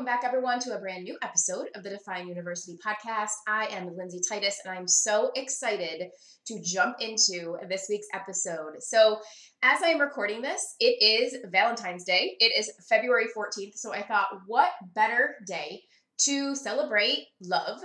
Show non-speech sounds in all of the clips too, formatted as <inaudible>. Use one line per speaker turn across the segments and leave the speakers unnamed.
Welcome back, everyone, to a brand new episode of the Define University podcast. I am Lindsay Titus, and I'm so excited to jump into this week's episode. So, as I am recording this, it is Valentine's Day. It is February 14th. So, I thought, what better day to celebrate love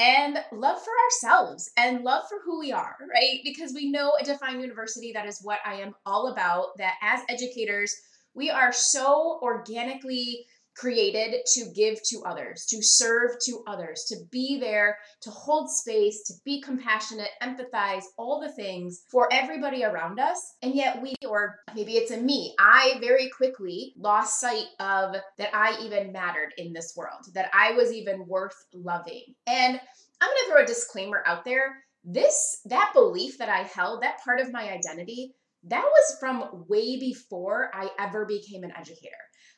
and love for ourselves and love for who we are, right? Because we know at Define University, that is what I am all about, that as educators, we are so organically created to give to others, to serve to others, to be there, to hold space, to be compassionate, empathize, all the things for everybody around us. And yet we, or maybe it's a me, I very quickly lost sight of that I even mattered in this world, that I was even worth loving. And I'm going to throw a disclaimer out there. This, that belief that I held, that part of my identity, that was from way before I ever became an educator.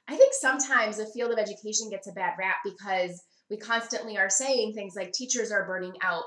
I think sometimes the field of education gets a bad rap because we constantly are saying things like teachers are burning out.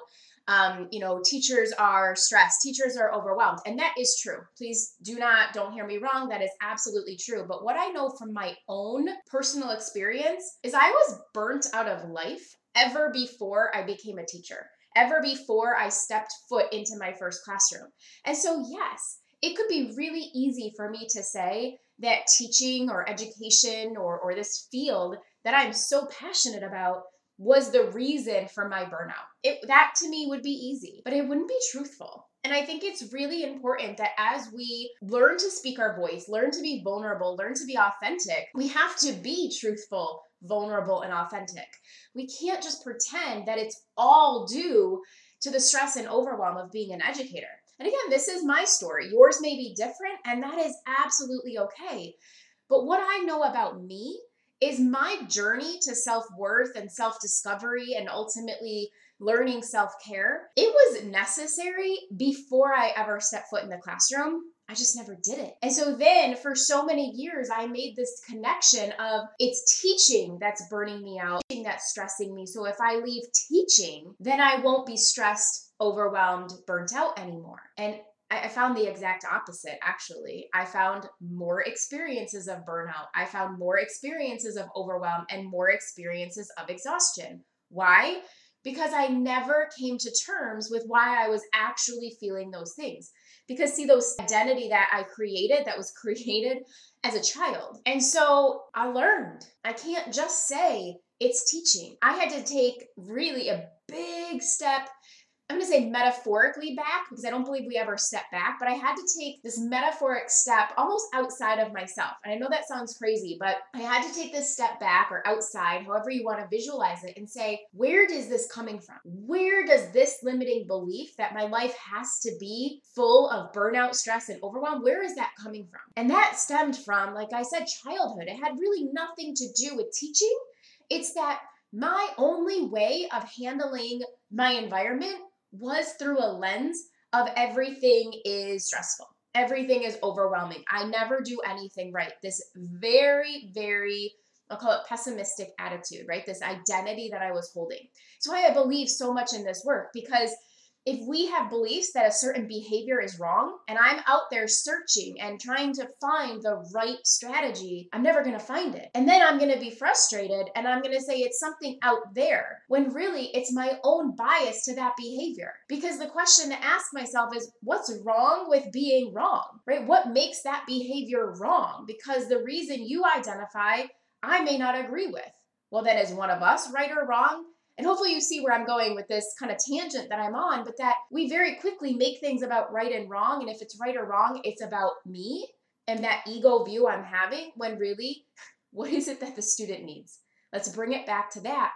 Um, you know, teachers are stressed, teachers are overwhelmed. And that is true. Please do not, don't hear me wrong. That is absolutely true. But what I know from my own personal experience is I was burnt out of life ever before I became a teacher, ever before I stepped foot into my first classroom. And so, yes, it could be really easy for me to say that teaching or education or, or this field that I'm so passionate about was the reason for my burnout. It that to me would be easy, but it wouldn't be truthful. And I think it's really important that as we learn to speak our voice, learn to be vulnerable, learn to be authentic, we have to be truthful, vulnerable, and authentic. We can't just pretend that it's all due to the stress and overwhelm of being an educator. And again, this is my story. Yours may be different, and that is absolutely okay. But what I know about me is my journey to self worth and self discovery and ultimately learning self care. It was necessary before I ever stepped foot in the classroom. I just never did it. And so then for so many years, I made this connection of it's teaching that's burning me out, that's stressing me. So if I leave teaching, then I won't be stressed overwhelmed, burnt out anymore. And I, found the exact opposite, actually. I found more experiences of burnout. I found more experiences of overwhelm and more experiences of exhaustion. Why? Because I never came to terms with why I was actually feeling those things. Because, see, those identity that I created, that was <laughs> created as a child. And so I learned I can't just say it's teaching. I had to take really a big step I'm going to say metaphorically back because I don't believe we ever step back, but I had to take this metaphoric step almost outside of myself. And I know that sounds crazy, but I had to take this step back or outside, however you want to visualize it, and say, where does this coming from? Where does this limiting belief that my life has to be full of burnout, stress, and overwhelm, where is that coming from? And that stemmed from, like I said, childhood. It had really nothing to do with teaching. It's that my only way of handling my environment was through a lens of everything is stressful. Everything is overwhelming. I never do anything right. This very, very, I'll call it pessimistic attitude, right? This identity that I was holding. So why I believe so much in this work because if we have beliefs that a certain behavior is wrong and I'm out there searching and trying to find the right strategy, I'm never going to find it. And then I'm going to be frustrated and I'm going to say it's something out there when really it's my own bias to that behavior. Because the question to ask myself is what's wrong with being wrong, right? What makes that behavior wrong? Because the reason you identify, I may not agree with. Well, then is one of us right or wrong? And hopefully you see where I'm going with this kind of tangent that I'm on, but that we very quickly make things about right and wrong. And if it's right or wrong, it's about me and that ego view I'm having when really, <laughs> what is it that the student needs? Let's bring it back to that.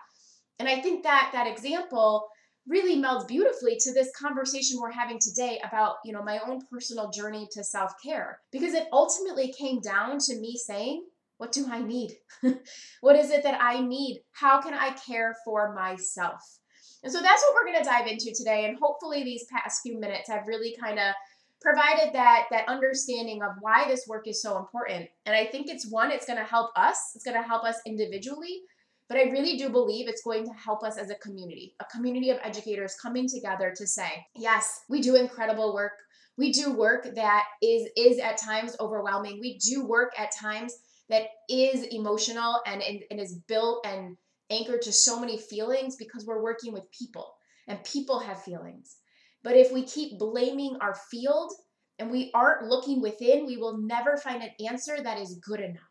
And I think that that example really melds beautifully to this conversation we're having today about, you know, my own personal journey to self-care because it ultimately came down to me saying, what do I need? <laughs> what is it that I need? How can I care for myself? And so that's what we're going to dive into today and hopefully these past few minutes have really kind of provided that that understanding of why this work is so important. And I think it's one it's going to help us, it's going to help us individually, but I really do believe it's going to help us as a community, a community of educators coming together to say, yes, we do incredible work. We do work that is is at times overwhelming. We do work at times that is emotional and, and, and is built and anchored to so many feelings because we're working with people and people have feelings. But if we keep blaming our field and we aren't looking within, we will never find an answer that is good enough.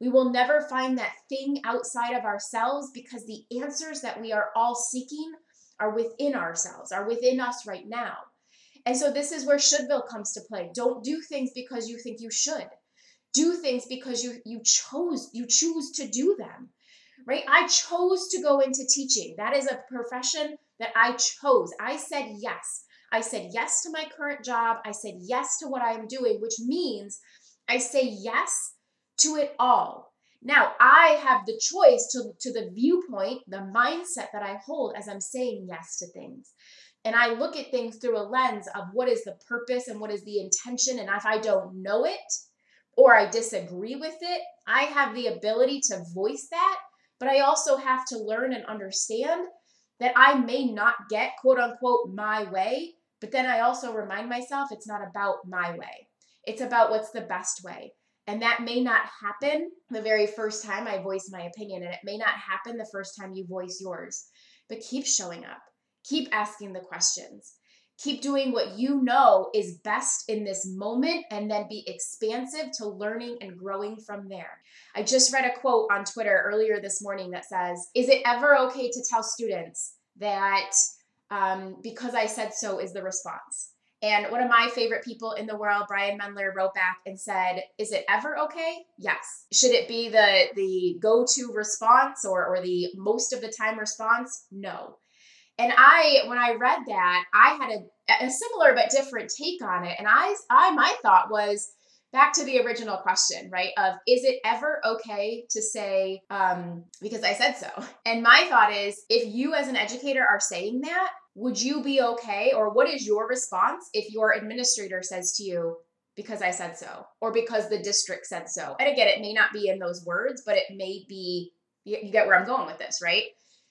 We will never find that thing outside of ourselves because the answers that we are all seeking are within ourselves, are within us right now. And so this is where shouldville comes to play. Don't do things because you think you should. Do things because you you chose you choose to do them. Right? I chose to go into teaching. That is a profession that I chose. I said yes. I said yes to my current job. I said yes to what I am doing, which means I say yes to it all. Now, I have the choice to, to the viewpoint, the mindset that I hold as I'm saying yes to things. And I look at things through a lens of what is the purpose and what is the intention. And if I don't know it or I disagree with it, I have the ability to voice that. But I also have to learn and understand that I may not get quote unquote my way. But then I also remind myself it's not about my way, it's about what's the best way. And that may not happen the very first time I voice my opinion, and it may not happen the first time you voice yours. But keep showing up, keep asking the questions, keep doing what you know is best in this moment, and then be expansive to learning and growing from there. I just read a quote on Twitter earlier this morning that says, Is it ever okay to tell students that um, because I said so is the response? And one of my favorite people in the world, Brian Mendler, wrote back and said, "Is it ever okay? Yes. Should it be the the go-to response or or the most of the time response? No." And I, when I read that, I had a, a similar but different take on it. And I, I, my thought was back to the original question, right? Of is it ever okay to say, um, because I said so? <laughs> And my thought is, if you as an educator are saying that, would you be okay or what is your response if your administrator says to you because i said so or because the district said so and again it may not be in those words but it may be you, get where i'm going with this right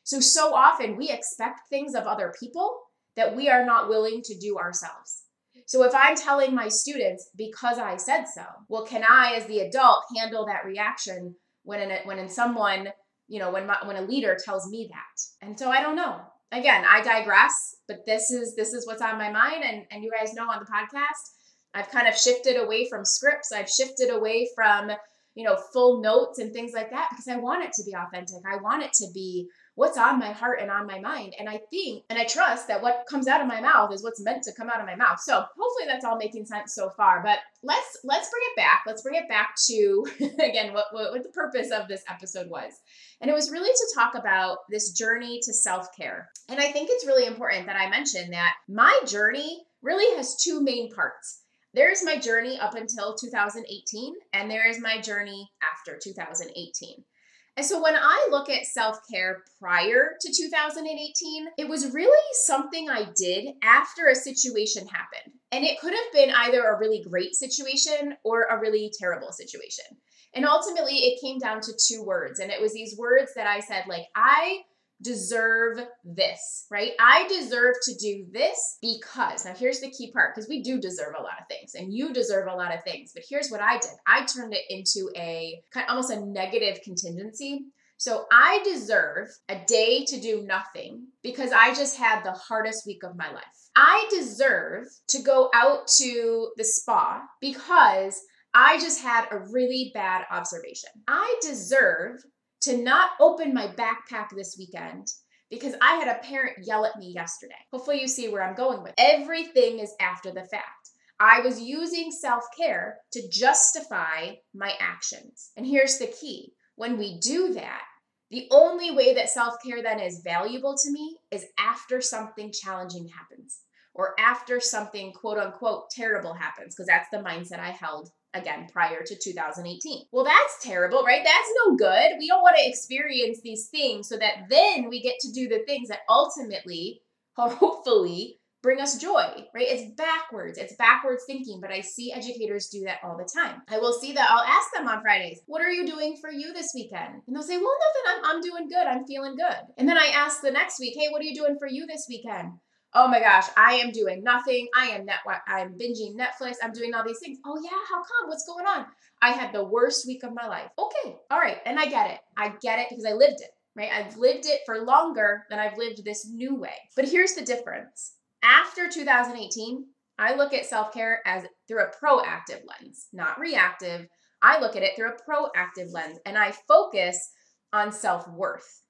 so so often we expect things of other people that we are not willing to do ourselves so if i'm telling my students because i said so well can i as the adult handle that reaction when in a, when in someone you know when my, when a leader tells me that and so i don't know again, I digress, but this is this is what's on my mind and and you guys know on the podcast, I've kind of shifted away from scripts. I've shifted away from, you know, full notes and things like that because I want it to be authentic. I want it to be what's on my heart and on my mind. And I think and I trust that what comes out of my mouth is what's meant to come out of my mouth. So hopefully that's all making sense so far. But let's let's bring it back. Let's bring it back to <laughs> again what, what, what the purpose of this episode was. And it was really to talk about this journey to self-care. And I think it's really important that I mention that my journey really has two main parts. There's my journey up until 2018, and there is my journey after 2018. And so when I look at self care prior to 2018, it was really something I did after a situation happened. And it could have been either a really great situation or a really terrible situation. And ultimately, it came down to two words. And it was these words that I said, like, I deserve this, right? I deserve to do this because, now here's the key part, because we do deserve a lot of things and you deserve a lot of things. But here's what I did I turned it into a kind of almost a negative contingency. So I deserve a day to do nothing because I just had the hardest week of my life. I deserve to go out to the spa because I just had a really bad observation. I deserve to not open my backpack this weekend because I had a parent yell at me yesterday. Hopefully, you see where I'm going with. Everything is after the fact. I was using self care to justify my actions. And here's the key when we do that, The only way that self care then is valuable to me is after something challenging happens or after something quote unquote terrible happens, because that's the mindset I held again prior to 2018. Well, that's terrible, right? That's no good. We don't want to experience these things so that then we get to do the things that ultimately, <laughs> hopefully, bring us joy, right? It's backwards. It's backwards thinking, but I see educators do that all the time. I will see that I'll ask them on Fridays, what are you doing for you this weekend? And they'll say, well, nothing. I'm, I'm doing good. I'm feeling good. And then I ask the next week, hey, what are you doing for you this weekend? Oh my gosh, I am doing nothing. I am net I'm binging Netflix. I'm doing all these things. Oh yeah, how come? What's going on? I had the worst week of my life. Okay. All right. And I get it. I get it because I lived it, right? I've lived it for longer than I've lived this new way. But here's the difference. After 2018, I look at self-care as through a proactive lens, not reactive. I look at it through a proactive lens and I focus on self-worth.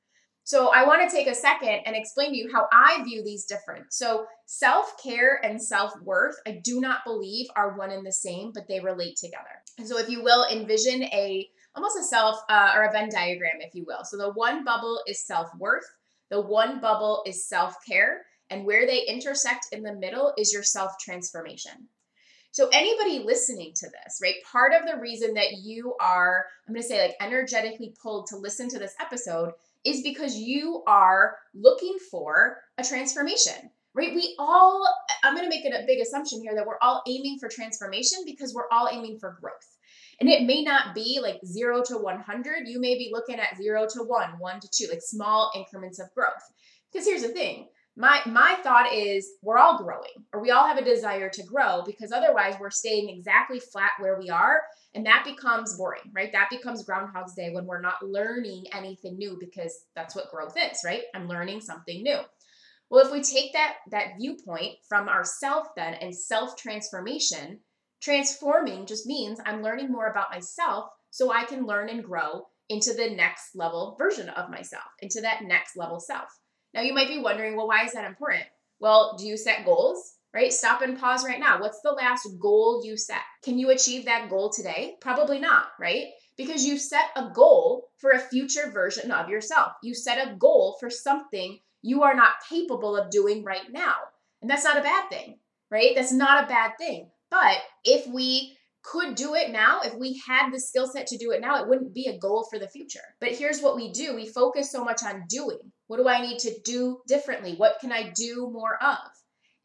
So I want to take a second and explain to you how I view these different. So self-care and self-worth, I do not believe are one and the same, but they relate together. And so if you will, envision a almost a self uh, or a Venn diagram, if you will. So the one bubble is self-worth, the one bubble is self-care, and where they intersect in the middle is your self-transformation. So anybody listening to this, right? Part of the reason that you are, I'm going to say like energetically pulled to listen to this episode is because you are looking for a transformation, right? We all, I'm going to make a big assumption here that we're all aiming for transformation because we're all aiming for growth. And it may not be like zero to 100. You may be looking at zero to one, one to two, like small increments of growth. Because here's the thing my my thought is we're all growing or we all have a desire to grow because otherwise we're staying exactly flat where we are and that becomes boring right? That becomes groundhog's day when we're not learning anything new because that's what growth is right? I'm learning something new. Well if we take that that viewpoint from ourself then and self transformation transforming just means i'm learning more about myself so i can learn and grow into the next level version of myself into that next level self now you might be wondering, well, why is that important? Well, do you set goals? Right? Stop and pause right now. What's the last goal you set? Can you achieve that goal today? Probably not, right? Because you set a goal for a future version of yourself. You set a goal for something you are not capable of doing right now. And that's not a bad thing, right? That's not a bad thing. But if we could do it now, if we had the skill set to do it now, it wouldn't be a goal for the future. But here's what we do we focus so much on doing. What do I need to do differently? What can I do more of?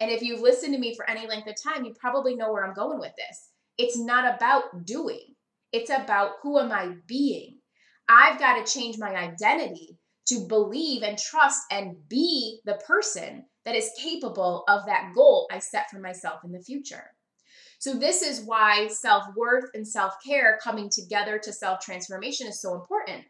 And if you've listened to me for any length of time, you probably know where I'm going with this. It's not about doing, it's about who am I being. I've got to change my identity to believe and trust and be the person that is capable of that goal I set for myself in the future. So, this is why self worth and self care coming together to self transformation is so important.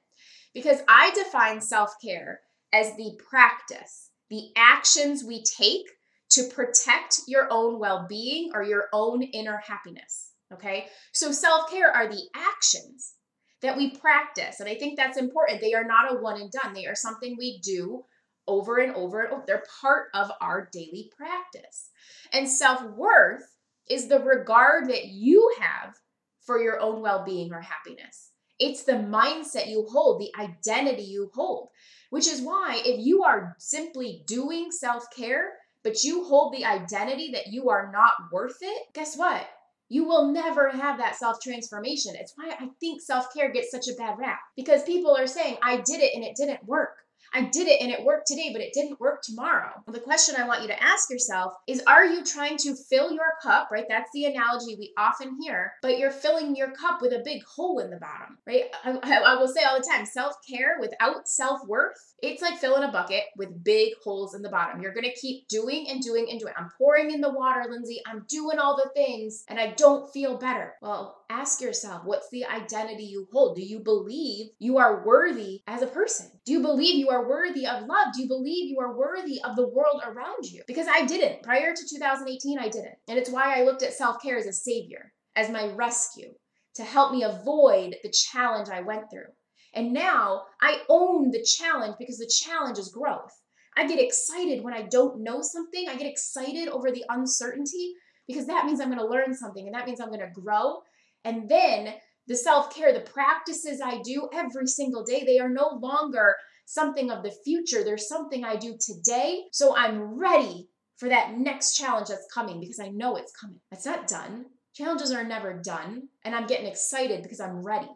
Because I define self care as the practice, the actions we take to protect your own well being or your own inner happiness. Okay. So, self care are the actions that we practice. And I think that's important. They are not a one and done, they are something we do over and over and over. They're part of our daily practice. And self worth is the regard that you have for your own well being or happiness. It's the mindset you hold, the identity you hold, which is why if you are simply doing self care, but you hold the identity that you are not worth it, guess what? You will never have that self transformation. It's why I think self care gets such a bad rap because people are saying, I did it and it didn't work. I did it and it worked today, but it didn't work tomorrow. The question I want you to ask yourself is Are you trying to fill your cup, right? That's the analogy we often hear, but you're filling your cup with a big hole in the bottom, right? I, I will say all the time self care without self worth, it's like filling a bucket with big holes in the bottom. You're going to keep doing and doing and doing. I'm pouring in the water, Lindsay. I'm doing all the things and I don't feel better. Well, ask yourself what's the identity you hold? Do you believe you are worthy as a person? Do you believe you are worthy of love? Do you believe you are worthy of the world around you? Because I didn't. Prior to 2018, I didn't. And it's why I looked at self care as a savior, as my rescue, to help me avoid the challenge I went through. And now I own the challenge because the challenge is growth. I get excited when I don't know something. I get excited over the uncertainty because that means I'm going to learn something and that means I'm going to grow and then The self care, the practices I do every single day, they are no longer something of the future. There's something I do today. So I'm ready for that next challenge that's coming because I know it's coming. It's not done. Challenges are never done. And I'm getting excited because I'm ready.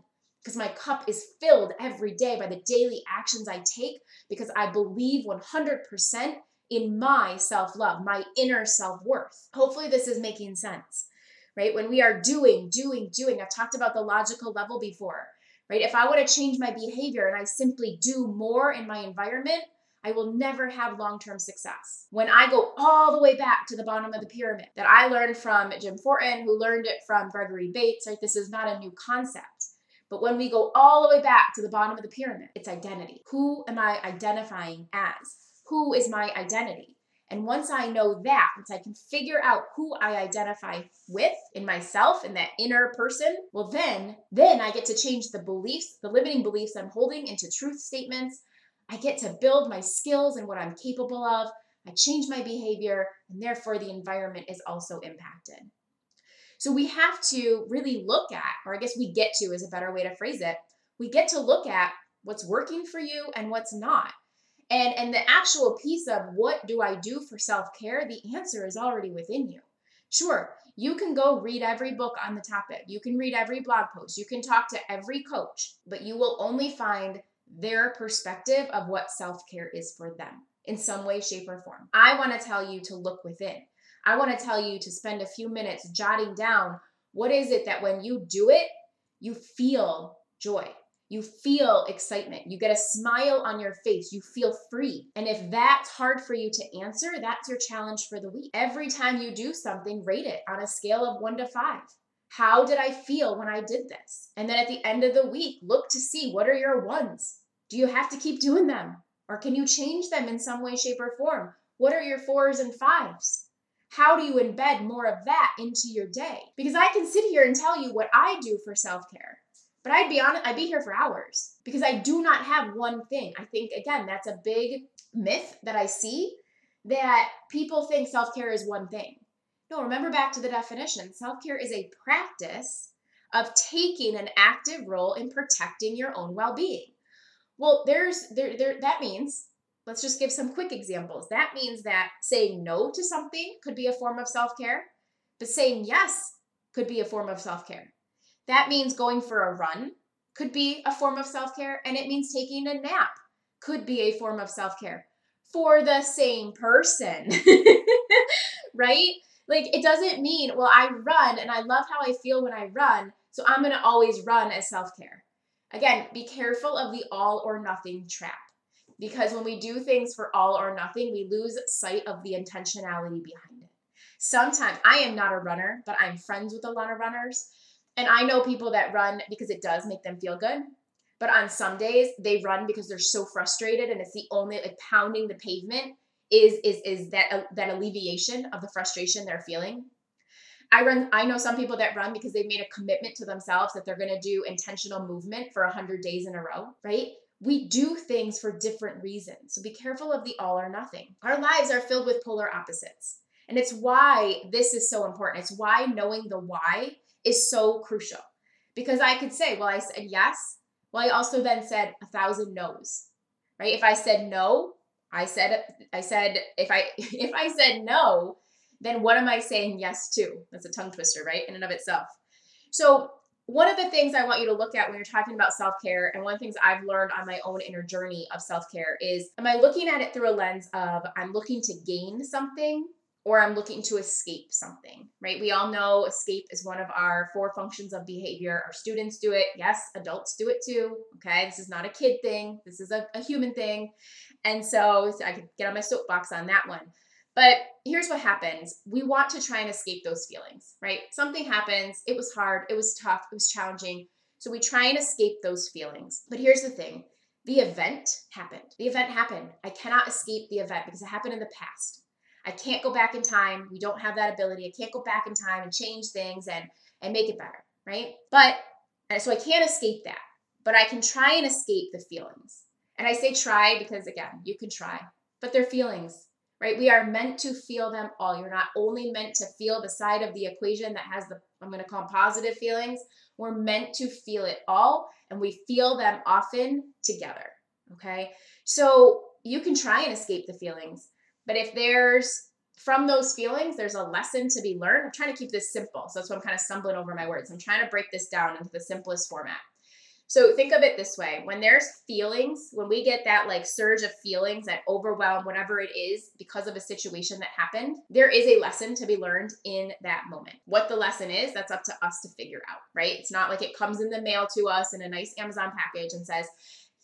Because my cup is filled every day by the daily actions I take because I believe 100% in my self love, my inner self worth. Hopefully, this is making sense, right? When we are doing, doing, doing, I've talked about the logical level before, right? If I want to change my behavior and I simply do more in my environment, I will never have long term success. When I go all the way back to the bottom of the pyramid that I learned from Jim Fortin, who learned it from Gregory Bateson, right? This is not a new concept. But when we go all the way back to the bottom of the pyramid, it's identity. Who am I identifying as? Who is my identity? And once I know that, once I can figure out who I identify with in myself in that inner person, well then, then I get to change the beliefs, the limiting beliefs I'm holding into truth statements. I get to build my skills and what I'm capable of. I change my behavior, and therefore the environment is also impacted. So we have to really look at, or I guess we get to is a better way to phrase it. We get to look at what's working for you and what's not. And and the actual piece of what do I do for self-care, the answer is already within you. Sure, you can go read every book on the topic. You can read every blog post. You can talk to every coach, but you will only find their perspective of what self-care is for them in some way, shape, or form. I want to tell you to look within. I want to tell you to spend a few minutes jotting down what is it that when you do it, you feel joy. You feel excitement. You get a smile on your face. You feel free. And if that's hard for you to answer, that's your challenge for the week. Every time you do something, rate it on a scale of one to five. How did I feel when I did this? And then at the end of the week, look to see what are your ones. Do you have to keep doing them? Or can you change them in some way, shape, or form? What are your fours and fives? How do you embed more of that into your day? Because I can sit here and tell you what I do for self care, but I'd be honest, I'd be here for hours because I do not have one thing. I think, again, that's a big myth that I see that people think self care is one thing. No, remember back to the definition self care is a practice of taking an active role in protecting your own well being. Well, there's there, there that means Let's just give some quick examples. That means that saying no to something could be a form of self care, but saying yes could be a form of self care. That means going for a run could be a form of self care, and it means taking a nap could be a form of self care for the same person, <laughs> right? Like it doesn't mean, well, I run and I love how I feel when I run, so I'm gonna always run as self care. Again, be careful of the all or nothing trap because when we do things for all or nothing, we lose sight of the intentionality behind it. Sometimes I am not a runner, but I'm friends with a lot of runners. And I know people that run because it does make them feel good. But on some days, they run because they're so frustrated and it's the only like pounding the pavement is is is that uh, that alleviation of the frustration they're feeling. I run I know some people that run because they've made a commitment to themselves that they're going to do intentional movement for 100 days in a row, right? we do things for different reasons. So be careful of the all or nothing. Our lives are filled with polar opposites. And it's why this is so important. It's why knowing the why is so crucial. Because I could say, well, I said yes. Well, I also then said a thousand no's. Right? If I said no, I said I said if I <laughs> if I said no, then what am I saying yes to? That's a tongue twister, right? In and of itself. So one of the things I want you to look at when you're talking about self care, and one of the things I've learned on my own inner journey of self care is am I looking at it through a lens of I'm looking to gain something or I'm looking to escape something, right? We all know escape is one of our four functions of behavior. Our students do it. Yes, adults do it too. Okay. This is not a kid thing, this is a, a human thing. And so, so I could get on my soapbox on that one. But here's what happens we want to try and escape those feelings, right? Something happens, it was hard, it was tough, it was challenging. So we try and escape those feelings. But here's the thing the event happened. The event happened. I cannot escape the event because it happened in the past. I can't go back in time. We don't have that ability. I can't go back in time and change things and and make it better, right? But so I can't escape that. But I can try and escape the feelings. And I say try because again, you can try, but they're feelings right? We are meant to feel them all. You're not only meant to feel the side of the equation that has the, I'm going to call positive feelings. We're meant to feel it all, and we feel them often together. Okay. So you can try and escape the feelings, but if there's from those feelings, there's a lesson to be learned. I'm trying to keep this simple. So that's why I'm kind of stumbling over my words. I'm trying to break this down into the simplest format. So think of it this way when there's feelings, when we get that like surge of feelings, that overwhelm, whatever it is, because of a situation that happened, there is a lesson to be learned in that moment. What the lesson is, that's up to us to figure out, right? It's not like it comes in the mail to us in a nice Amazon package and says,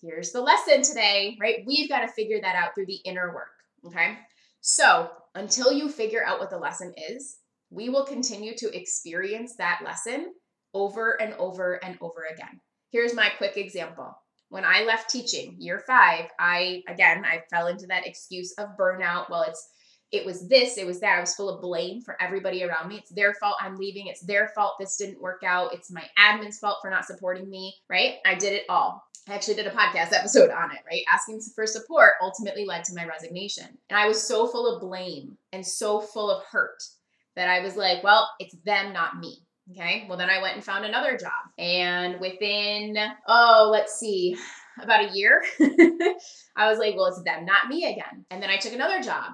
here's the lesson today, right? We've got to figure that out through the inner work, okay? So until you figure out what the lesson is, we will continue to experience that lesson over and over and over again. Here's my quick example. When I left teaching year five, I, again, I fell into that excuse of burnout. Well, it's, it was this, it was that. I was full of blame for everybody around me. It's their fault I'm leaving. It's their fault this didn't work out. It's my admin's fault for not supporting me, right? I did it all. I actually did a podcast episode on it, right? Asking for support ultimately led to my resignation. And I was so full of blame and so full of hurt that I was like, well, it's them, not me. Okay. Well, then I went and found another job. And within, oh, let's see, <sighs> about a year, <laughs> I was like, well, it's them, not me again. And then I took another job.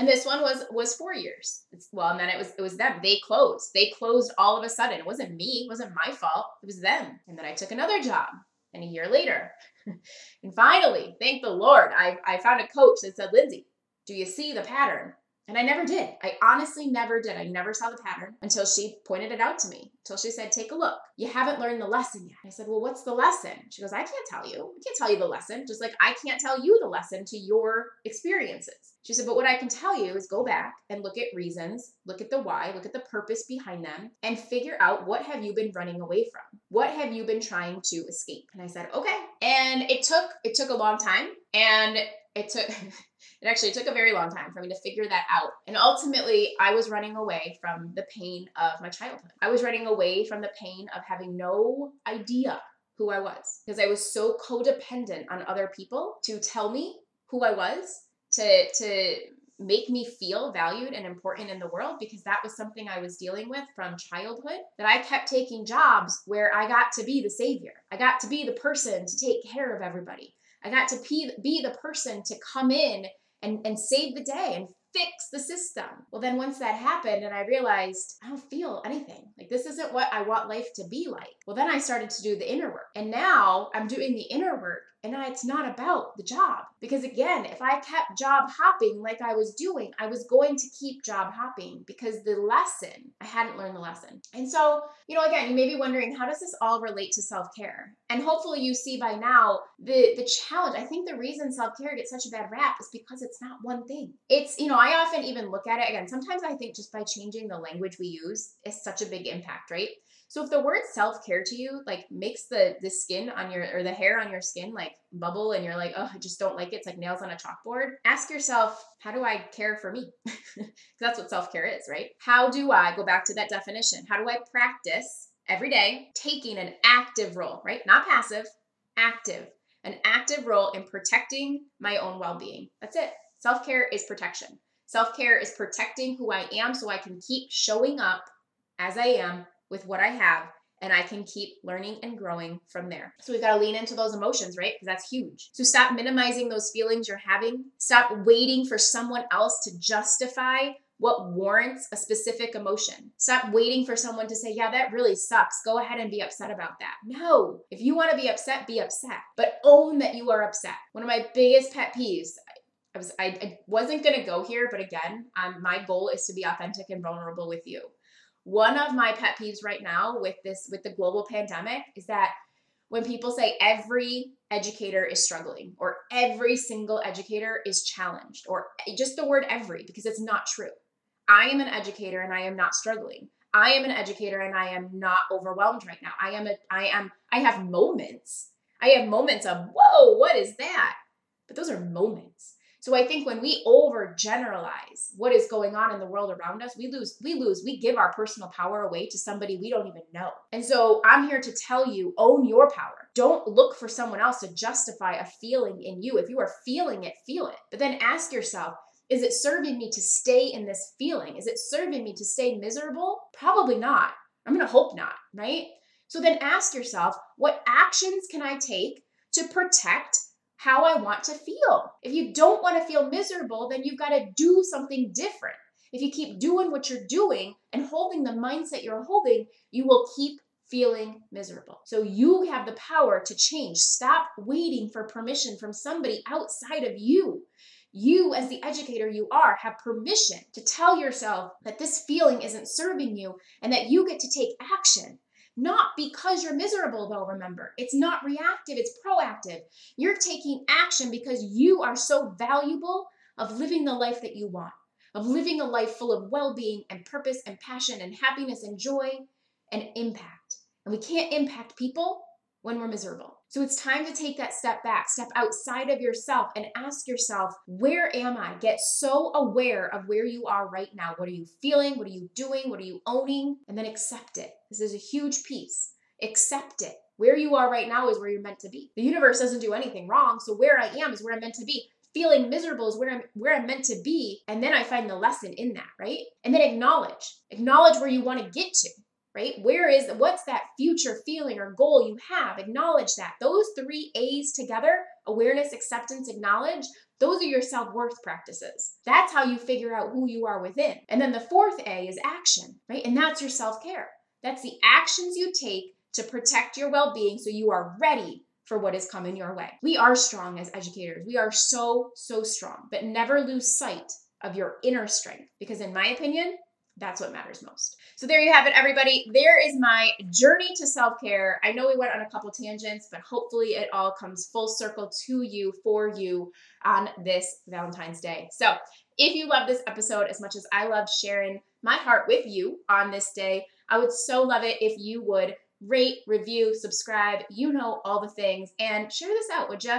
And this one was was four years. It's, well, and then it was it was them. They closed. They closed all of a sudden. It wasn't me. It wasn't my fault. It was them. And then I took another job. And a year later, <laughs> and finally, thank the Lord, I I found a coach that said, Lindsay, do you see the pattern? And I never did. I honestly never did. I never saw the pattern until she pointed it out to me. Until she said, Take a look. You haven't learned the lesson yet. I said, Well, what's the lesson? She goes, I can't tell you. I can't tell you the lesson. Just like I can't tell you the lesson to your experiences. She said, But what I can tell you is go back and look at reasons, look at the why, look at the purpose behind them, and figure out what have you been running away from? What have you been trying to escape? And I said, Okay. And it took it took a long time. And it took <laughs> it actually took a very long time for me to figure that out and ultimately i was running away from the pain of my childhood i was running away from the pain of having no idea who i was because i was so codependent on other people to tell me who i was to to make me feel valued and important in the world because that was something I was dealing with from childhood. That I kept taking jobs where I got to be the savior. I got to be the person to take care of everybody. I got to be, be the person to come in and, and save the day and fix the system. Well, then once that happened and I realized I don't feel anything, like this isn't what I want life to be like. Well, then I started to do the inner work. And now I'm doing the inner work and it's not about the job. Because again, if I kept job hopping like I was doing, I was going to keep job hopping because the lesson, I hadn't learned the lesson. And so, you know, again, you may be wondering, how does this all relate to self care? And hopefully you see by now the, the challenge. I think the reason self care gets such a bad rap is because it's not one thing. It's, you know, I often even look at it again, sometimes I think just by changing the language we use is such a big impact, right? So if the word self-care to you like makes the the skin on your or the hair on your skin like bubble and you're like, "Oh, I just don't like it." It's like nails on a chalkboard. Ask yourself, how do I care for me? <laughs> That's what self-care is, right? How do I go back to that definition? How do I practice every day taking an active role, right? Not passive, active. An active role in protecting my own well-being. That's it. Self-care is protection. Self-care is protecting who I am so I can keep showing up as I am with what I have and I can keep learning and growing from there. So we've got to lean into those emotions, right? Because that's huge. So stop minimizing those feelings you're having. Stop waiting for someone else to justify what warrants a specific emotion. Stop waiting for someone to say, Yeah, that really sucks. Go ahead and be upset about that. No, if you want to be upset, be upset, but own that you are upset. One of my biggest pet peeves. I was I, I wasn't gonna go here, but again, um, my goal is to be authentic and vulnerable with you. One of my pet peeves right now with this with the global pandemic is that when people say every educator is struggling or every single educator is challenged or just the word every because it's not true. I am an educator and I am not struggling. I am an educator and I am not overwhelmed right now. I am a I am I have moments. I have moments of whoa, what is that? But those are moments. So I think when we overgeneralize what is going on in the world around us, we lose, we lose, we give our personal power away to somebody we don't even know. And so I'm here to tell you own your power. Don't look for someone else to justify a feeling in you. If you are feeling it, feel it. But then ask yourself, Is it serving me to stay in this feeling? Is it serving me to stay miserable? Probably not. I'm going to hope not, right? So then ask yourself, what actions can I take to protect how I want to feel? If you don't want to feel miserable, then you've got to do something different. If you keep doing what you're doing and holding the mindset you're holding, you will keep feeling miserable. So you have the power to change. Stop waiting for permission from somebody outside of you. You, as the educator you are, have permission to tell yourself that this feeling isn't serving you and that you get to take action. Not because you're miserable, though, remember. It's not reactive, it's proactive. You're taking action because you are so valuable of living the life that you want, of living a life full of well being and purpose and passion and happiness and joy and impact. And we can't impact people when we're miserable. So it's time to take that step back, step outside of yourself and ask yourself, where am I? Get so aware of where you are right now. What are you feeling? What are you doing? What are you owning? And then accept it. This is a huge piece. Accept it. Where you are right now is where you're meant to be. The universe doesn't do anything wrong. So where I am is where I'm meant to be. Feeling miserable is where I'm where I'm meant to be. And then I find the lesson in that, right? And then acknowledge. Acknowledge where you want to get to right? Where is what's that future feeling or goal you have? Acknowledge that. Those three A's together awareness, acceptance, acknowledge those are your self worth practices. That's how you figure out who you are within. And then the fourth A is action, right? And that's your self care. That's the actions you take to protect your well being so you are ready for what is coming your way. We are strong as educators. We are so, so strong, but never lose sight of your inner strength because, in my opinion, that's what matters most. So there you have it, everybody. There is my journey to self care. I know we went on a couple tangents, but hopefully it all comes full circle to you for you on this Valentine's Day. So if you love this episode as much as I love sharing my heart with you on this day, I would so love it if you would rate, review, subscribe, you know, all the things, and share this out, would you?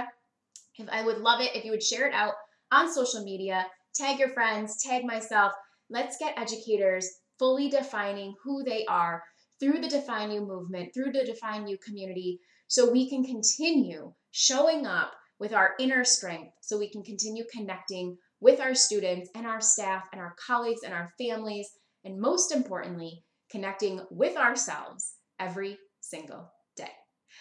If I would love it if you would share it out on social media, tag your friends, tag myself Let's get educators fully defining who they are through the Define You movement, through the Define You community, so we can continue showing up with our inner strength, so we can continue connecting with our students and our staff and our colleagues and our families, and most importantly, connecting with ourselves every single day.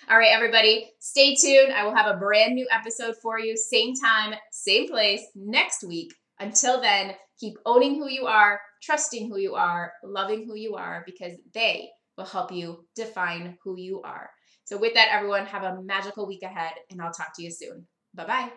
All right, everybody, stay tuned. I will have a brand new episode for you, same time, same place next week. Until then, keep owning who you are, trusting who you are, loving who you are, because they will help you define who you are. So, with that, everyone, have a magical week ahead, and I'll talk to you soon. Bye bye.